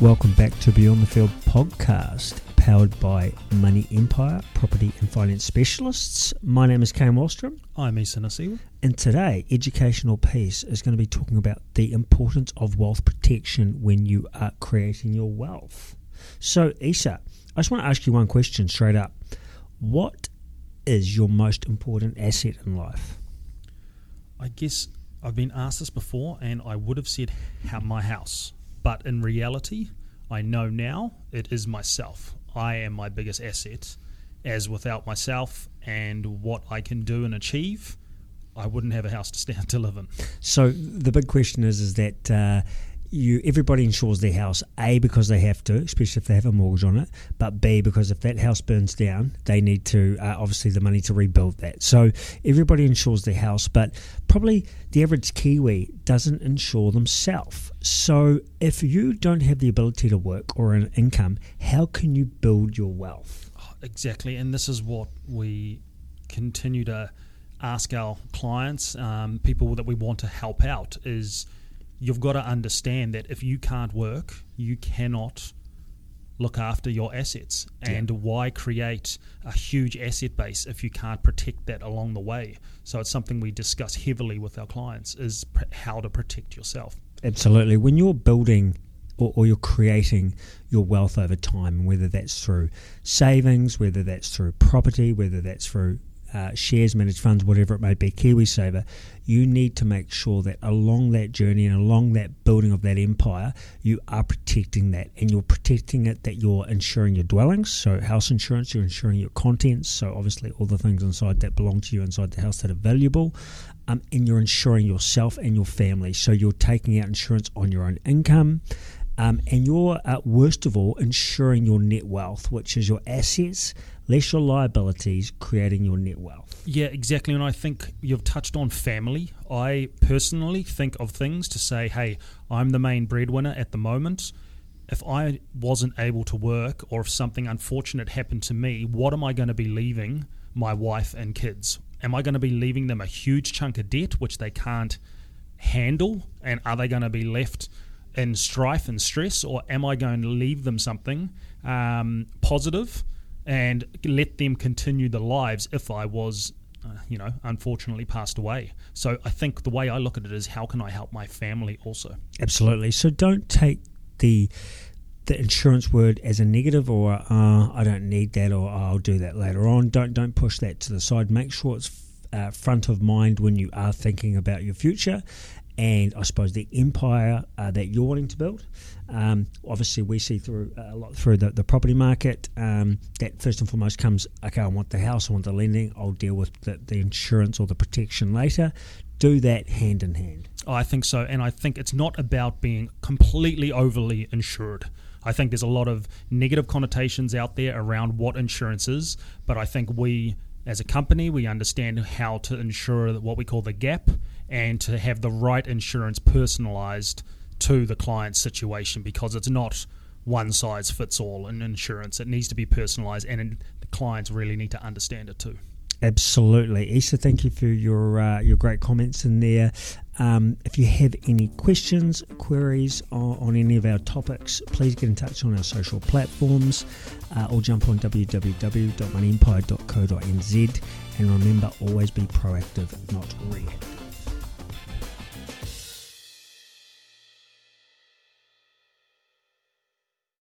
Welcome back to Beyond the Field podcast, powered by Money Empire Property and Finance Specialists. My name is Kane Wallstrom. I'm Isa Nasiwa. And today, Educational Piece is going to be talking about the importance of wealth protection when you are creating your wealth. So, Isa, I just want to ask you one question straight up. What is your most important asset in life? I guess I've been asked this before, and I would have said "How my house. But in reality, I know now it is myself. I am my biggest asset. As without myself and what I can do and achieve, I wouldn't have a house to stand to live in. So the big question is, is that uh, you everybody insures their house a because they have to especially if they have a mortgage on it but b because if that house burns down they need to uh, obviously the money to rebuild that. So everybody insures their house but probably the average kiwi doesn't insure themselves. So if you don't have the ability to work or an income how can you build your wealth? Oh, exactly and this is what we continue to ask our clients um, people that we want to help out is you've got to understand that if you can't work, you cannot look after your assets. And yeah. why create a huge asset base if you can't protect that along the way? So it's something we discuss heavily with our clients is pr- how to protect yourself. Absolutely. When you're building or, or, you're creating your wealth over time, whether that's through savings, whether that's through property, whether that's through uh, shares, managed funds, whatever it may be, KiwiSaver, you need to make sure that along that journey and along that building of that empire, you are protecting that. And you're protecting it that you're insuring your dwellings, so house insurance, you're insuring your contents, so obviously all the things inside that belong to you inside the house that are valuable. Um, and you're insuring yourself and your family. So you're taking out insurance on your own income. Um, and you're, uh, worst of all, ensuring your net wealth, which is your assets less your liabilities, creating your net wealth. Yeah, exactly. And I think you've touched on family. I personally think of things to say, hey, I'm the main breadwinner at the moment. If I wasn't able to work or if something unfortunate happened to me, what am I going to be leaving my wife and kids? Am I going to be leaving them a huge chunk of debt which they can't handle? And are they going to be left in strife and stress? Or am I going to leave them something um, and let them continue the lives if I was, uh, you know, unfortunately passed away. So I think the way I look at it is how can I help my family also? Absolutely. So don't take the the insurance word as a negative or uh, I don't need that or oh, I'll do that later on. Don't don't push that to the side. Make sure it's uh, front of mind when you are thinking about your future and I suppose the empire uh, that you're wanting to build. Um, obviously, we see through uh, a lot through the, the property market um, that first and foremost comes okay, I want the house, I want the lending, I'll deal with the, the insurance or the protection later. Do that hand in hand. I think so, and I think it's not about being completely overly insured. I think there's a lot of negative connotations out there around what insurance is, but I think we as a company, we understand how to ensure that what we call the gap and to have the right insurance personalized to the client's situation because it's not one size fits all in insurance. It needs to be personalized, and the clients really need to understand it too. Absolutely, Isa. Thank you for your uh, your great comments in there. Um, if you have any questions, queries on, on, any of our topics, please get in touch on our social platforms uh, or jump on www.moneyempire.co.nz. And remember, always be proactive, not reactive.